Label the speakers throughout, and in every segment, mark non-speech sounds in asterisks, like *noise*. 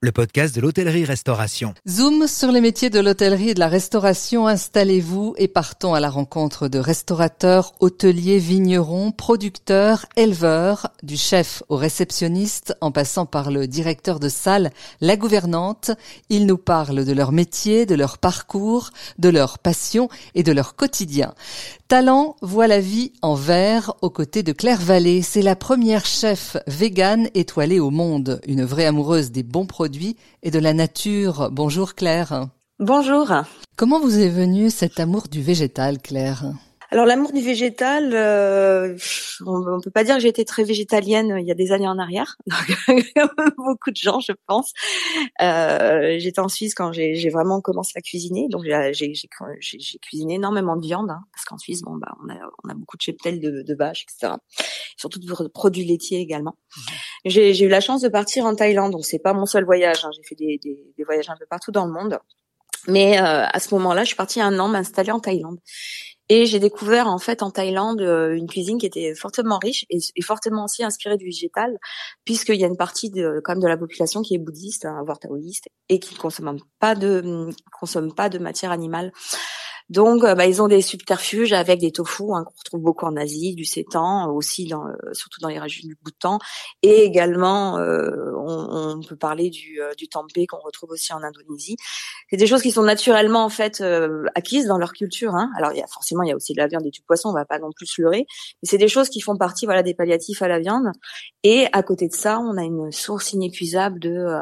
Speaker 1: Le podcast de l'hôtellerie-restauration.
Speaker 2: Zoom sur les métiers de l'hôtellerie et de la restauration. Installez-vous et partons à la rencontre de restaurateurs, hôteliers, vignerons, producteurs, éleveurs, du chef au réceptionniste, en passant par le directeur de salle, la gouvernante. Ils nous parlent de leur métier, de leur parcours, de leur passion et de leur quotidien. Talent voit la vie en vert aux côtés de Claire Vallée. C'est la première chef végane étoilée au monde, une vraie amoureuse des bons produits et de la nature. Bonjour Claire.
Speaker 3: Bonjour.
Speaker 2: Comment vous est venu cet amour du végétal, Claire?
Speaker 3: Alors l'amour du végétal, euh, on, peut pas dire que j'ai été très végétalienne euh, il y a des années en arrière, *laughs* *laughs* beaucoup de gens, je pense. Euh, j'étais en Suisse quand j'ai vraiment commencé à cuisiner, donc j'ai cuisiné énormément de viande, hein, parce qu'en Suisse, bon bah on a, on a beaucoup de cheptels de, de vaches, etc. Surtout de produits laitiers également. Mmh. J'ai eu la chance de partir en Thaïlande, donc c'est pas mon seul voyage. Hein, j'ai fait des, des, des, voyages un peu partout dans le monde. Mais euh, à ce moment-là, je suis partie un an m'installer en Thaïlande. Et j'ai découvert en fait en Thaïlande euh, une cuisine qui était fortement riche et, fortement aussi inspirée du végétal, puisqu'il y a une partie de quand même de la population qui est bouddhiste, hein, voire taoïste, et qui ne consomme pas de consomme pas de matière animale. Donc, euh, bah, ils ont des subterfuges avec des tofu hein, qu'on retrouve beaucoup en Asie, du sétan, aussi dans, euh, surtout dans les régions du Bhoutan, et également, euh, on, on, peut parler du, du tempeh qu'on retrouve aussi en Indonésie. C'est des choses qui sont naturellement en fait acquises dans leur culture. Hein. Alors, y a forcément, il y a aussi de la viande et du poisson, on va pas non plus leurrer, mais c'est des choses qui font partie, voilà, des palliatifs à la viande. Et à côté de ça, on a une source inépuisable de euh,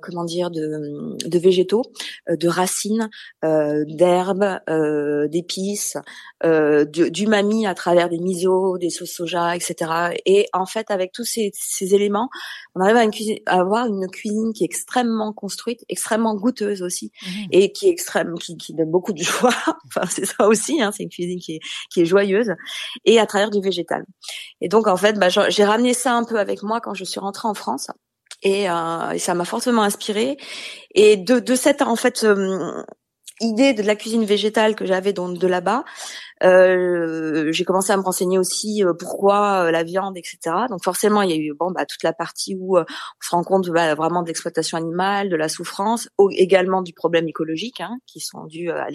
Speaker 3: comment dire, de, de végétaux, euh, de racines, euh, d'herbes, euh, d'épices, euh, d'umami à travers des miso, des sauces soja, etc. Et en fait, avec tous ces, ces éléments, on arrive à, une cuisine, à, avoir une cuisine qui est extrêmement construite, extrêmement goûteuse aussi, mmh. et qui est extrême, qui, qui donne beaucoup de joie. *laughs* enfin, c'est ça aussi, hein, c'est une cuisine qui est, qui est joyeuse, et à travers du végétal. Et donc, en fait, bah, j'ai ramené ça un peu avec moi quand je suis rentrée en France. Euh, et, ça m'a fortement inspirée. Et de, de cette en fait euh, idée de la cuisine végétale que j'avais donc de là-bas, euh, j'ai commencé à me renseigner aussi euh, pourquoi euh, la viande, etc. Donc forcément, il y a eu bon bah toute la partie où on se rend compte bah, vraiment de l'exploitation animale, de la souffrance, également du problème écologique hein, qui sont dus à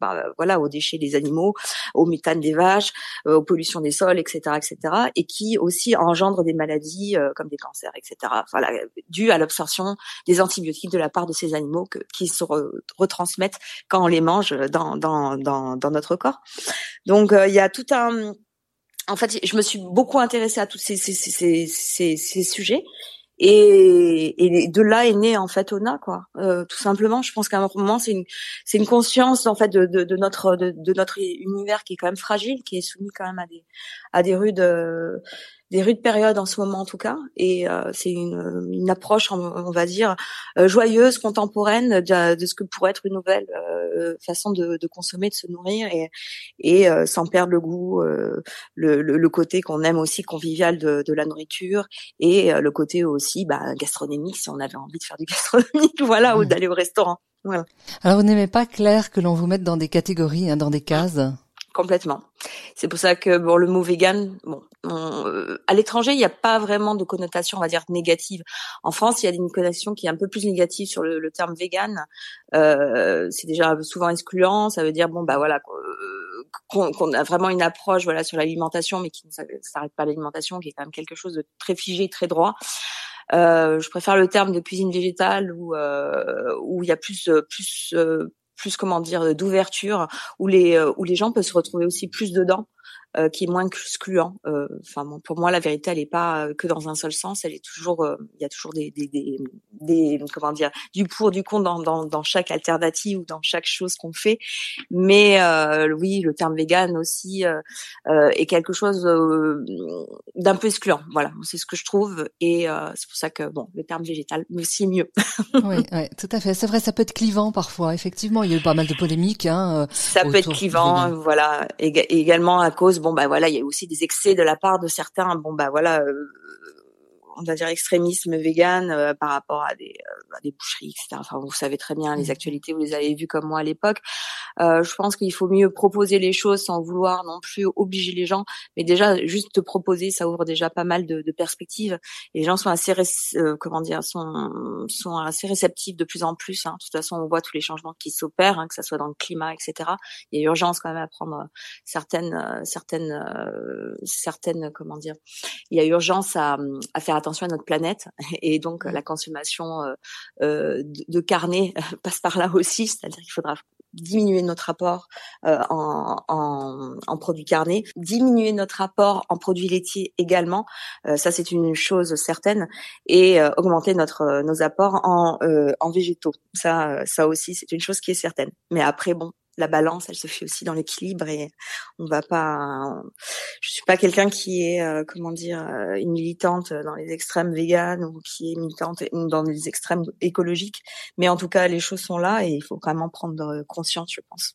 Speaker 3: bah, voilà aux déchets des animaux, au méthane des vaches, aux pollutions des sols, etc., etc. Et qui aussi engendrent des maladies comme des cancers, etc. Voilà, dû à l'absorption des antibiotiques de la part de ces animaux que, qui se retransmettent quand on les mange dans dans dans, dans notre corps. Donc euh, il y a tout un en fait, je me suis beaucoup intéressée à tous ces, ces, ces, ces, sujets. Et, et, de là est né en fait Ona quoi euh, tout simplement je pense qu'à un moment c'est une c'est une conscience en fait de, de, de notre de, de, notre univers qui est quand même fragile qui est soumis quand même à des à des rudes euh, des rudes périodes en ce moment en tout cas, et euh, c'est une, une, approche, on, va dire, euh, joyeuse, contemporaine de, de, ce que pourrait être une nouvelle euh, façon de, de, consommer, de se nourrir, et, et sans perdre le goût, le, le, le, côté qu'on aime aussi convivial de, de, la nourriture, et le côté aussi bah, gastronomique, si on avait envie de faire du *laughs* gastronomique, voilà, ou mmh. d'aller au restaurant. Voilà.
Speaker 2: Alors vous n'aimez pas Claire que l'on vous mette dans des catégories, hein, dans des cases?
Speaker 3: Complètement. C'est pour ça que bon, le mot vegan, bon, euh, à l'étranger, il n'y a pas vraiment de connotation, on va dire négative. En France, il y a une connotation qui est un peu plus négative sur le, terme vegan. Euh, c'est déjà souvent excluant. Ça veut dire bon bah voilà qu'on a vraiment une approche voilà sur l'alimentation, mais qui ne s'arrête pas à l'alimentation, qui est quand même quelque chose de très figé, très droit. Euh, je préfère le terme de cuisine végétale où où il y a plus plus plus comment dire d'ouverture où les euh, où les gens peuvent se retrouver aussi plus dedans euh, qui est moins excluant. Euh, enfin, pour moi, la vérité, elle n'est pas euh, que dans un seul sens. Elle est toujours, il y a toujours des, des, des, des, comment dire, du pour, du contre dans, dans, dans chaque alternative ou dans chaque chose qu'on fait. Mais oui, le terme vegan aussi est quelque chose d'un peu excluant. Voilà, c'est ce que je trouve, et c'est pour ça que bon, le terme végétal, mais aussi mieux. *laughs*
Speaker 2: oui, oui, tout à fait. C'est vrai, ça peut être clivant parfois. Effectivement, il y a eu pas mal de polémiques. Hein,
Speaker 3: ça peut être clivant, voilà, également à bon bah voilà, il y a aussi des excès de la part de certains. Bon bah voilà, euh, on va dire extrémisme vegan euh, par rapport à des, euh, à des boucheries, etc. Enfin, vous savez très bien les mmh. actualités, vous les avez vues comme moi à l'époque. Euh, je pense qu'il faut mieux proposer les choses sans vouloir non plus obliger les gens, mais déjà juste te proposer, ça ouvre déjà pas mal de, de perspectives. Et les gens sont assez, comment dire, sont sont assez réceptifs de plus en plus. Hein. De toute façon, on voit tous les changements qui s'opèrent, hein, que ça soit dans le climat, etc. Il y a urgence quand même à prendre certaines certaines certaines comment dire, il y a urgence à, à faire attention à notre planète *laughs* et donc mmh. la consommation euh, euh de, carnet *laughs* passe par là aussi, c'est-à-dire qu'il faudra diminuer notre rapport euh, en, en, en, produits carnés, diminuer notre rapport en produits laitiers également, euh, ça c'est une chose certaine, et euh, augmenter notre nos apports en, en végétaux. Ça, ça aussi c'est une chose qui est certaine. Mais après bon, la balance, elle se fait aussi dans l'équilibre et on va pas. Je suis pas quelqu'un qui est, euh, comment dire, euh, une militante dans les extrêmes véganes ou qui est militante dans les extrêmes écologiques, mais en tout cas, les choses sont là et il faut vraiment prendre conscience, je pense.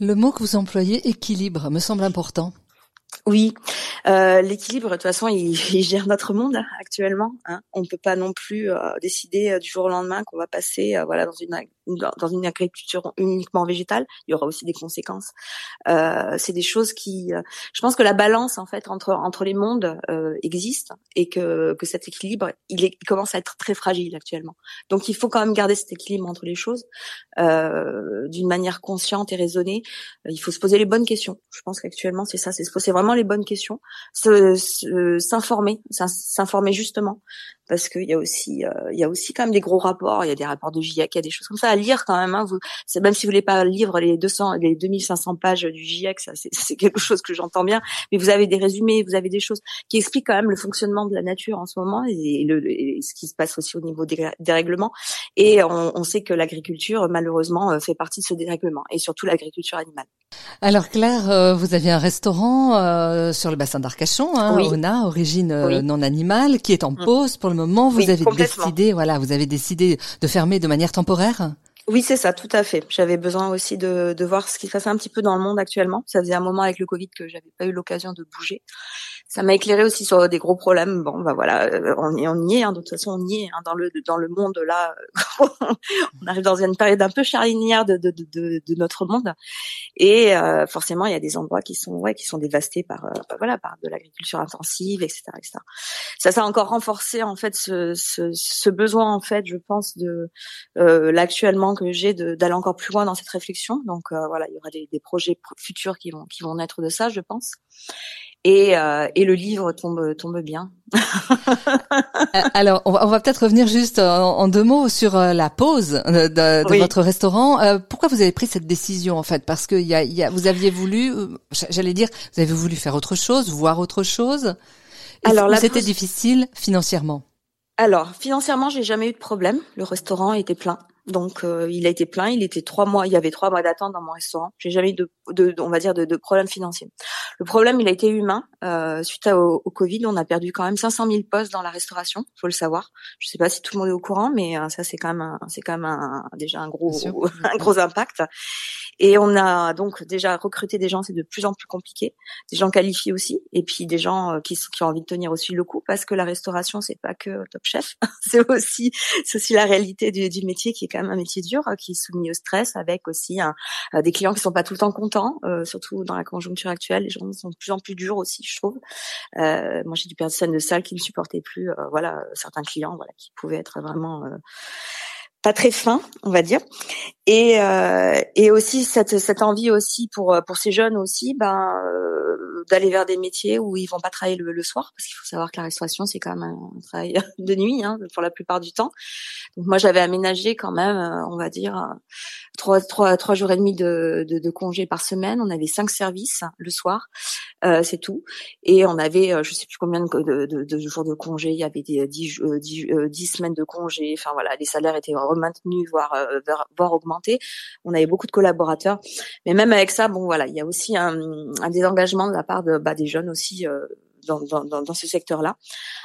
Speaker 2: Le mot que vous employez, équilibre, me semble important.
Speaker 3: Oui, euh, l'équilibre, de toute façon, il, *laughs* gère notre monde actuellement. Hein. On ne peut pas non plus euh, décider euh, du jour au lendemain qu'on va passer, euh, voilà, dans une dans une agriculture uniquement végétale. Il y aura aussi des conséquences. c'est des choses qui, je pense que la balance en fait entre entre les mondes existe et que que cet équilibre, il, est, il commence à être très fragile actuellement. Donc, il faut quand même garder cet équilibre entre les choses d'une manière consciente et raisonnée. il faut se poser les bonnes questions. Je pense qu'actuellement, c'est ça, c'est se poser vraiment les bonnes questions, s'informer, s'informer justement, parce qu'il y a aussi, euh, il y a aussi quand même des gros rapports, il y a des rapports de GIEC, il y a des choses comme ça à lire quand même. Hein, vous, même si vous voulez pas lire les 200, les 2500 pages du GIEC, ça *laughs* c'est quelque chose que j'entends bien, mais vous avez des résumés, vous avez des choses qui expliquent quand même le fonctionnement de la nature en ce moment et, le, ce qui se passe aussi au niveau des dérèglements. Et on, on sait que l'agriculture malheureusement euh, fait partie de ce dérèglement et surtout l'agriculture animale.
Speaker 2: Alors Claire, euh, vous aviez un restaurant euh, sur le bassin d'Arcachon, hein, Ona, origine non animale, qui est en mm. pause pour le moment. Vous avez décidé, voilà, vous avez décidé de fermer de manière temporaire?
Speaker 3: Oui, c'est ça, tout à fait. J'avais besoin aussi de, de voir ce qui se passait un petit peu dans le monde actuellement. Ça faisait un moment avec le Covid que j'avais pas eu l'occasion de bouger ça m'a éclairé aussi sur des gros problèmes. Bon, bah voilà, euh, on y, on y est. Hein, de toute façon, on y est hein, dans le dans le monde là. *laughs* on arrive dans une période un peu charnière de, de, de, de notre monde, et euh, forcément, il y a des endroits qui sont ouais qui sont dévastés par euh, bah voilà par de l'agriculture intensive, etc., etc. Ça, ça a encore renforcé en fait ce, ce, ce besoin en fait, je pense de euh, l'actuellement que j'ai d'aller encore plus loin dans cette réflexion. Donc voilà, il y aura des, des projets futurs qui vont qui vont naître de ça, je pense. Et, euh, et le livre tombe tombe bien. *laughs*
Speaker 2: Euh, alors, on va, va peut-être revenir juste en, deux mots sur euh, la pause de, de, votre restaurant. pourquoi vous avez pris cette décision en fait? Parce que y a, y a, vous aviez voulu, j'allais dire, vous avez voulu faire autre chose, voir autre chose. Alors, c'était difficile financièrement?
Speaker 3: Alors, financièrement, j'ai jamais eu de problème. Le restaurant était plein. Donc euh, il a été plein, il était trois mois, il y avait trois mois d'attente dans mon restaurant. J'ai jamais eu de, de, on va dire, de, de problème financier. Le problème, il a été humain. Euh, suite au, au, Covid, on a perdu quand même 500 000 postes dans la restauration. Faut le savoir. Je sais pas si tout le monde est au courant, mais euh, ça c'est quand même, c'est quand même un, déjà un gros, *laughs* un gros impact. Et on a donc déjà recruté des gens, c'est de plus en plus compliqué, des gens qualifiés aussi, et puis des gens euh, qui, qui ont envie de tenir aussi le coup, parce que la restauration, c'est pas que Top Chef, *laughs* c'est aussi, c'est aussi la réalité du, du, métier qui est quand un métier dur, euh, qui est soumis au stress, avec aussi euh, des clients qui sont pas tout le temps contents, surtout dans la conjoncture actuelle, les gens sont de plus en plus durs aussi, je trouve. Moi, j'ai du personnel de salle qui ne supportait plus, voilà, certains clients, voilà, qui pouvaient être vraiment pas très fin, on va dire. Et, euh, et aussi cette, cette envie aussi pour pour ces jeunes aussi, ben euh, d'aller vers des métiers où ils vont pas travailler le, soir, parce qu'il faut savoir que la restauration c'est quand même un travail *laughs* de nuit hein, pour la plupart du temps. Donc moi j'avais aménagé quand même, euh, on va dire trois trois trois jours et demi de, de, de congés par semaine. On avait cinq services le soir, euh, c'est tout. Et on avait je sais plus combien de, de, de jours de congés. Il y avait des dix, dix, dix semaines de congés. Enfin voilà, les salaires étaient maintenu, voire, euh, voire augmenté. On avait beaucoup de collaborateurs, mais même avec ça, bon voilà, il y a aussi un, un désengagement de la part de, bah, des jeunes aussi. Euh, dans, dans, dans, ce secteur-là.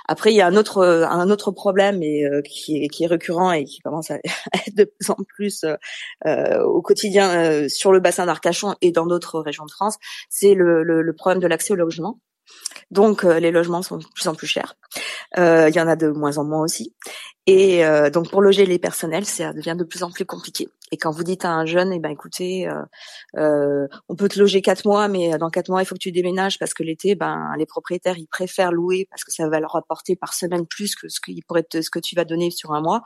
Speaker 3: Après, il y a un autre un autre problème et euh, qui, est, qui est récurrent et qui commence à *laughs* être de plus en plus euh, au quotidien sur le bassin d'Arcachon et dans d'autres régions de France, c'est le, le, le, problème de l'accès au logement. Donc les logements sont de plus en plus chers. Il y en a de moins en moins aussi. Et euh, donc pour loger les personnels, ça devient de plus en plus compliqué. Et quand vous dites à un jeune, eh ben écoutez, euh, euh, on peut te loger quatre mois, mais dans quatre mois il faut que tu déménages parce que l'été, ben les propriétaires ils préfèrent louer parce que ça va leur apporter par semaine plus que ce pourraient te, ce que tu vas donner sur un mois.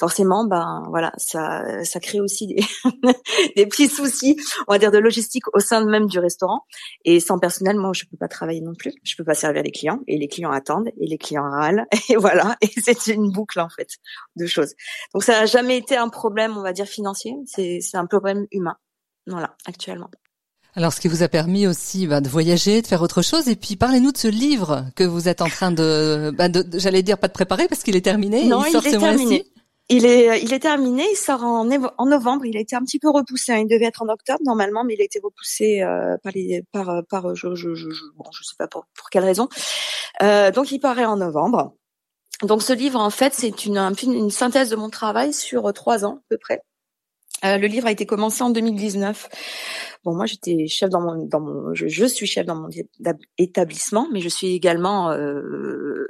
Speaker 3: Forcément, ben voilà, ça ça crée aussi des, *laughs* des petits soucis, on va dire de logistique au sein même du restaurant. Et sans personnel, moi je peux pas travailler non plus, je peux pas servir les clients et les clients attendent et les clients râlent *laughs* et voilà. Et c'est une boucle en fait de choses. Donc ça n'a jamais été un problème, on va dire financier. C'est c'est un problème humain. Voilà, actuellement.
Speaker 2: Alors, ce qui vous a permis aussi bah, de voyager, de faire autre chose, et puis parlez-nous de ce livre que vous êtes en train de, bah, de, j'allais dire pas de préparer parce qu'il est terminé.
Speaker 3: Non, il, est terminé. Il est, il est terminé. Il sort en, novembre. Il a été un petit peu repoussé. Hein. Il devait être en octobre normalement, mais il a été repoussé euh, par les, par, par, je, je, je, bon, je sais pas pour, pour quelle raison. Euh, donc, il paraît en novembre. Donc ce livre, en fait, c'est une, une synthèse de mon travail sur euh, trois ans à peu près. Euh, le livre a été commencé en 2019. Bon, moi, j'étais chef dans mon, dans mon, je, suis chef dans mon établissement, mais je suis également euh,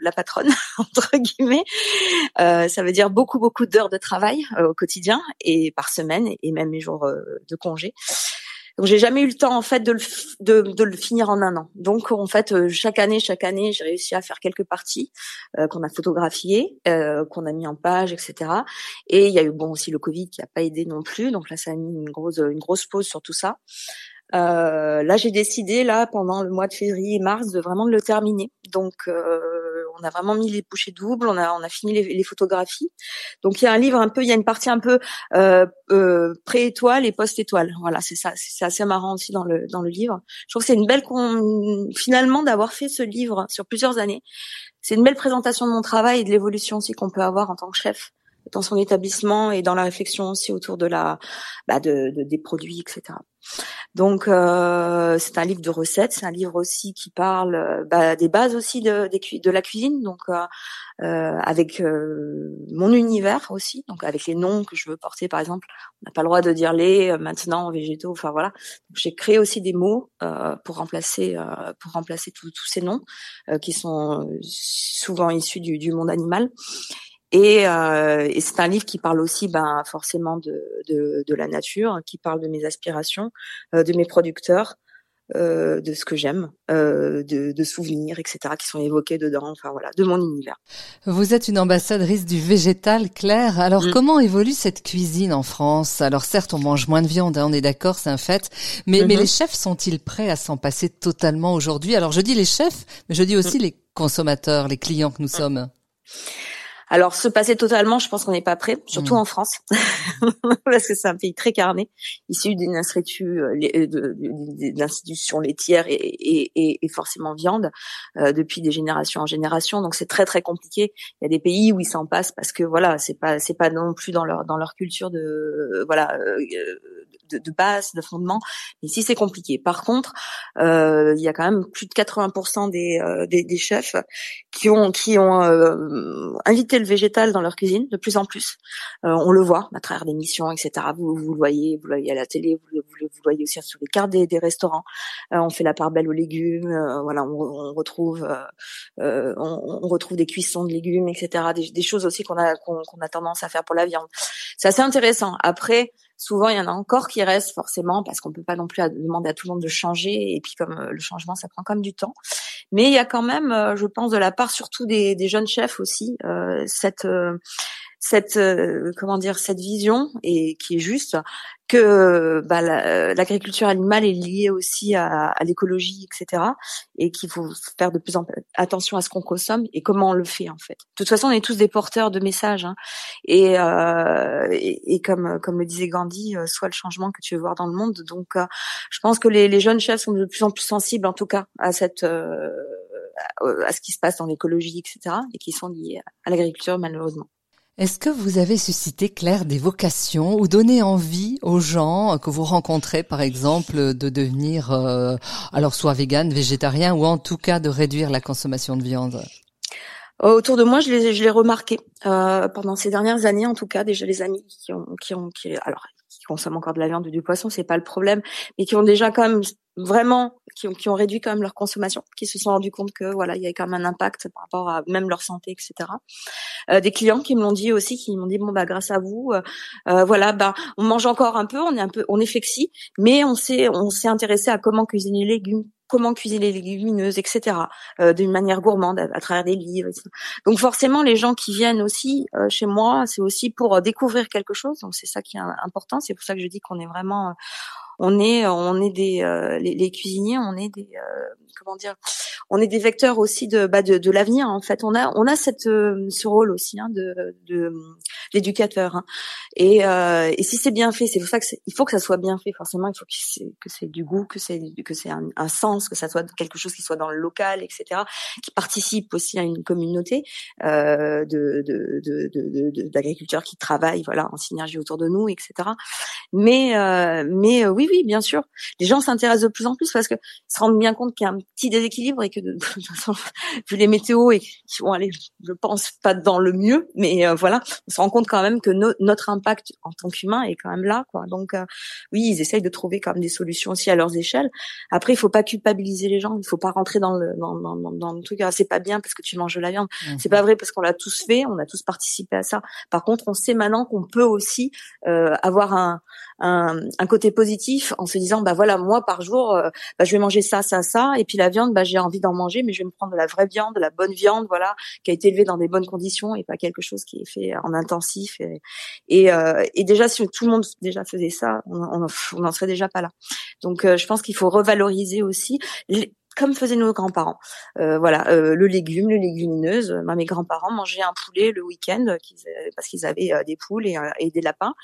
Speaker 3: la patronne *laughs* entre guillemets. Euh, ça veut dire beaucoup, beaucoup d'heures de travail euh, au quotidien et par semaine et même mes jours de congé. Donc j'ai jamais eu le temps en fait de le, de, de le finir en un an. Donc en fait euh, chaque année, chaque année, j'ai réussi à faire quelques parties euh, qu'on a photographiées, euh, qu'on a mis en page, etc. Et il y a eu bon aussi le Covid qui a pas aidé non plus. Donc là ça a mis une grosse une grosse pause sur tout ça. Euh, là, j'ai décidé là pendant le mois de février et mars de vraiment le terminer. Donc, euh, on a vraiment mis les bouchées doubles, on a on a fini les, les, photographies. Donc, il y a un livre un peu, il y a une partie un peu euh, euh pré-étoile et post-étoile. Voilà, c'est ça. C'est assez marrant aussi dans le dans le livre. Je trouve que c'est une belle con... finalement d'avoir fait ce livre sur plusieurs années. C'est une belle présentation de mon travail et de l'évolution aussi qu'on peut avoir en tant que chef dans son établissement et dans la réflexion aussi autour de la bah de, de, des produits, etc. Donc euh, c'est un livre de recettes, c'est un livre aussi qui parle euh, bah, des bases aussi de, de la cuisine, donc euh, euh avec euh, mon univers aussi, donc avec les noms que je veux porter par exemple. On n'a pas le droit de dire les maintenant végétaux, enfin voilà. J'ai créé aussi des mots pour remplacer pour remplacer tous ces noms qui sont souvent issus du, du monde animal. Et, euh, et c'est un livre qui parle aussi, ben, forcément de, de, de, la nature, qui parle de mes aspirations, euh, de mes producteurs, euh, de ce que j'aime, euh, de, de, souvenirs, etc., qui sont évoqués dedans. Enfin voilà, de mon univers.
Speaker 2: Vous êtes une ambassadrice du végétal, Claire. Alors mm. comment évolue cette cuisine en France? Alors certes, on mange moins de viande, hein, on est d'accord, c'est un fait. Mais, mais mm-hmm. les chefs sont-ils prêts à s'en passer totalement aujourd'hui? Alors je dis les chefs, mais je dis aussi mm. les consommateurs, les clients que nous mm. sommes.
Speaker 3: Alors se passer totalement, je pense qu'on n'est pas prêt, surtout mm. en France, *laughs* parce que c'est un pays très carné, issu d'une institution, euh, euh, d'institutions laitières et, et, et, forcément viande euh, depuis des générations en génération. Donc c'est très très compliqué. Il y a des pays où ils s'en passent parce que voilà, c'est pas c'est pas non plus dans leur dans leur culture de voilà de, de, base, de fondement. Ici, c'est compliqué. Par contre, il y a quand même plus de 80% des, euh, des, des, chefs qui ont qui ont euh, invité le végétal dans leur cuisine de plus en plus. Euh, on le voit à travers des missions, etc. Vous, vous le voyez, vous le voyez à la télé, vous le, vous le voyez aussi sur les cartes des, des restaurants. on fait la part belle aux légumes. voilà, on, on retrouve on, on, retrouve des cuissons de légumes, etc. Des, des choses aussi qu'on a qu'on a tendance à faire pour la viande. C'est assez intéressant. Après, Souvent, il y en a encore qui restent forcément parce qu'on peut pas non plus demander à tout le monde de changer. Et puis, comme euh, le changement, ça prend même du temps. Mais il y a quand même, euh, je pense, de la part surtout des, jeunes chefs aussi, euh, cette cette euh, comment dire cette vision et qui est juste que bah, l'agriculture animale est liée aussi à, à l'écologie etc et qu'il faut faire de plus en plus attention à ce qu'on consomme et comment on le fait en fait. De toute façon on est tous des porteurs de messages hein. et, euh, et, et comme comme le disait Gandhi euh, soit le changement que tu veux voir dans le monde donc euh, je pense que les, les, jeunes chefs sont de plus en plus sensibles en tout cas à cette à ce qui se passe dans l'écologie etc et qui sont liés à l'agriculture malheureusement
Speaker 2: est-ce que vous avez suscité, Claire, des vocations ou donné envie aux gens que vous rencontrez, par exemple, de devenir, euh, alors soit vegan, végétarien, ou en tout cas de réduire la consommation de viande?
Speaker 3: Autour de moi, je l'ai, je remarqué euh, pendant ces dernières années, en tout cas, déjà les amis qui ont, qui ont, qui, alors, qui consomment encore de la viande ou du poisson, c'est pas le problème, mais qui ont déjà quand même vraiment qui ont, qui ont réduit quand même leur consommation, qui se sont rendus compte que voilà il y avait quand même un impact par rapport à même leur santé, etc. Euh, des clients qui me l'ont dit aussi, qui m'ont dit bon bah grâce à vous, euh, euh, voilà bah on mange encore un peu, on est un peu on est flexi, mais on s'est on s'est intéressé à comment cuisiner les légumes, comment cuisiner les légumineuses, etc. Euh, d'une manière gourmande à, travers des livres. Donc forcément, les gens qui viennent aussi euh, chez moi, c'est aussi pour euh, découvrir quelque chose. Donc c'est ça qui est important. C'est pour ça que je dis qu'on est vraiment, on est, on est des, les, les, cuisiniers, on est des, comment dire, on est des vecteurs aussi de bah, de, de l'avenir en fait. On a on a cette euh, ce rôle aussi hein, de, de l'éducateur. Hein. Et, euh, et si c'est bien fait, c'est pour ça que il faut que ça soit bien fait. Forcément, il faut que c'est que c'est du goût, que c'est que c'est un, un, sens, que ça soit quelque chose qui soit dans le local, etc. Qui participe aussi à une communauté euh, de de d'agriculteurs qui travaillent voilà en synergie autour de nous, etc. Mais euh, mais euh, oui oui bien sûr, les gens s'intéressent de plus en plus parce que se rendent bien compte qu'il y a un petit déséquilibre et que de, *laughs* toute façon, vu les météos et qui vont aller, je pense pas dans le mieux, mais euh, voilà, on se rend compte quand même que notre impact en tant qu'humain est quand même là, quoi. Donc euh, oui, ils essayent de trouver quand même des solutions aussi à leurs échelles. Après, il faut pas culpabiliser les gens, il faut pas rentrer dans le dans, dans, dans, le truc. Ah, c'est pas bien parce que tu manges de la viande. Mmh. C'est pas vrai parce qu'on l'a tous fait, on a tous participé à ça. Par contre, on sait maintenant qu'on peut aussi euh, avoir un un, un, côté positif en se disant bah voilà moi par jour euh, bah, je vais manger ça ça ça. Et puis la viande bah j'ai envie d'en manger mais je vais me prendre de la vraie viande de la bonne viande voilà qui a été élevée dans des bonnes conditions et pas quelque chose qui est fait en intensif. Et et, euh, et déjà si tout le monde déjà faisait ça on n'en serait déjà pas là. Donc euh, je pense qu'il faut revaloriser aussi comme faisaient nos grands-parents. Euh, voilà, euh, le légume, le légumineuse. mes grands-parents mangeaient un poulet le week-end parce qu'ils avaient euh, des poules et, des lapins.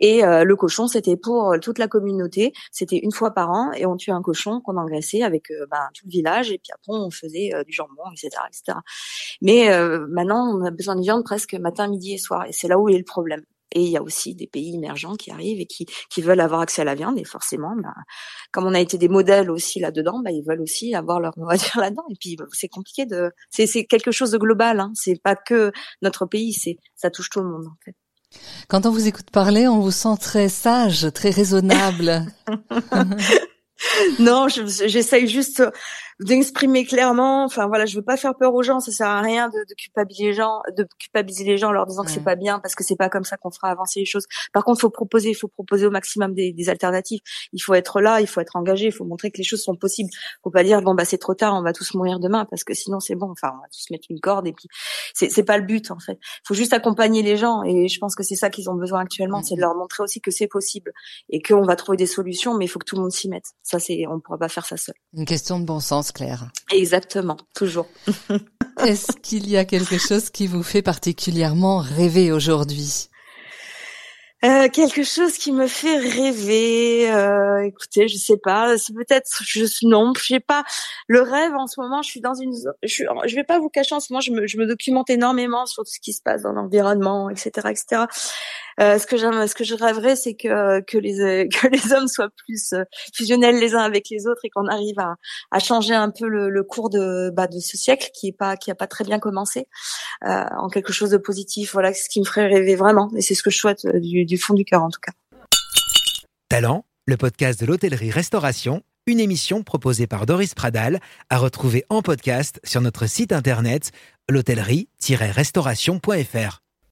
Speaker 3: Et le cochon, c'était pour toute la communauté. C'était une fois par an et on tuait un cochon qu'on engraissait avec ben, tout le village et puis après on faisait du jambon, etc., etc. Mais maintenant, on a besoin de viande presque matin, midi et soir. Et c'est là où est le problème. Et il y a aussi des pays émergents qui arrivent et qui, qui veulent avoir accès à la viande. Et forcément, bah, comme on a été des modèles aussi là-dedans, bah, ils veulent aussi avoir leur mot à *laughs* dire là-dedans. Et puis, bah, c'est compliqué de. C'est, c'est quelque chose de global. Hein. C'est pas que notre pays. C'est ça touche tout le monde en fait.
Speaker 2: Quand on vous écoute parler, on vous sent très sage, très raisonnable. *laughs*
Speaker 3: non, j'essaye juste d'exprimer clairement. Enfin voilà, je veux pas faire peur aux gens. Ça sert à rien de, de culpabiliser les gens, de culpabiliser les gens en leur disant que c'est pas bien parce que c'est pas comme ça qu'on fera avancer les choses. Par contre, faut proposer, il faut proposer au maximum des, des, alternatives. Il faut être là, il faut être engagé, il faut montrer que les choses sont possibles. Faut pas dire bon bah c'est trop tard, on va tous mourir demain parce que sinon c'est bon. Enfin, on va tous mettre une corde et puis c'est c'est pas le but en fait. Faut juste accompagner les gens et je pense que c'est ça qu'ils ont besoin actuellement, c'est de leur montrer aussi que c'est possible et qu'on va trouver des solutions, mais il faut que tout le monde s'y mette. Ça c'est, on pourra pas faire ça seul.
Speaker 2: Une question de bon sens Claire.
Speaker 3: Exactement, toujours. *laughs*
Speaker 2: Est-ce qu'il y a quelque chose qui vous fait particulièrement rêver aujourd'hui?
Speaker 3: Euh, quelque chose qui me fait rêver. Euh, écoutez, je sais pas. C'est peut-être je non, je sais pas. Le rêve en ce moment, je suis dans une. Je, je vais pas vous cacher en ce moment, je me, je me documente énormément sur tout ce qui se passe dans l'environnement, etc., etc. Euh, ce que j'aime, ce que je rêverais, c'est que que les *laughs* que les hommes soient plus euh, fusionnels les uns avec les autres et qu'on arrive à, à changer un peu le, le cours de bah, de ce siècle qui est pas qui a pas très bien commencé euh, en quelque chose de positif. Voilà, ce qui me ferait rêver vraiment, et c'est ce que je souhaite euh, du, fond du cœur en tout cas.
Speaker 1: Talent, le podcast de l'hôtellerie-restauration, une émission proposée par Doris Pradal, à retrouver en podcast sur notre site internet l'hôtellerie-restauration.fr.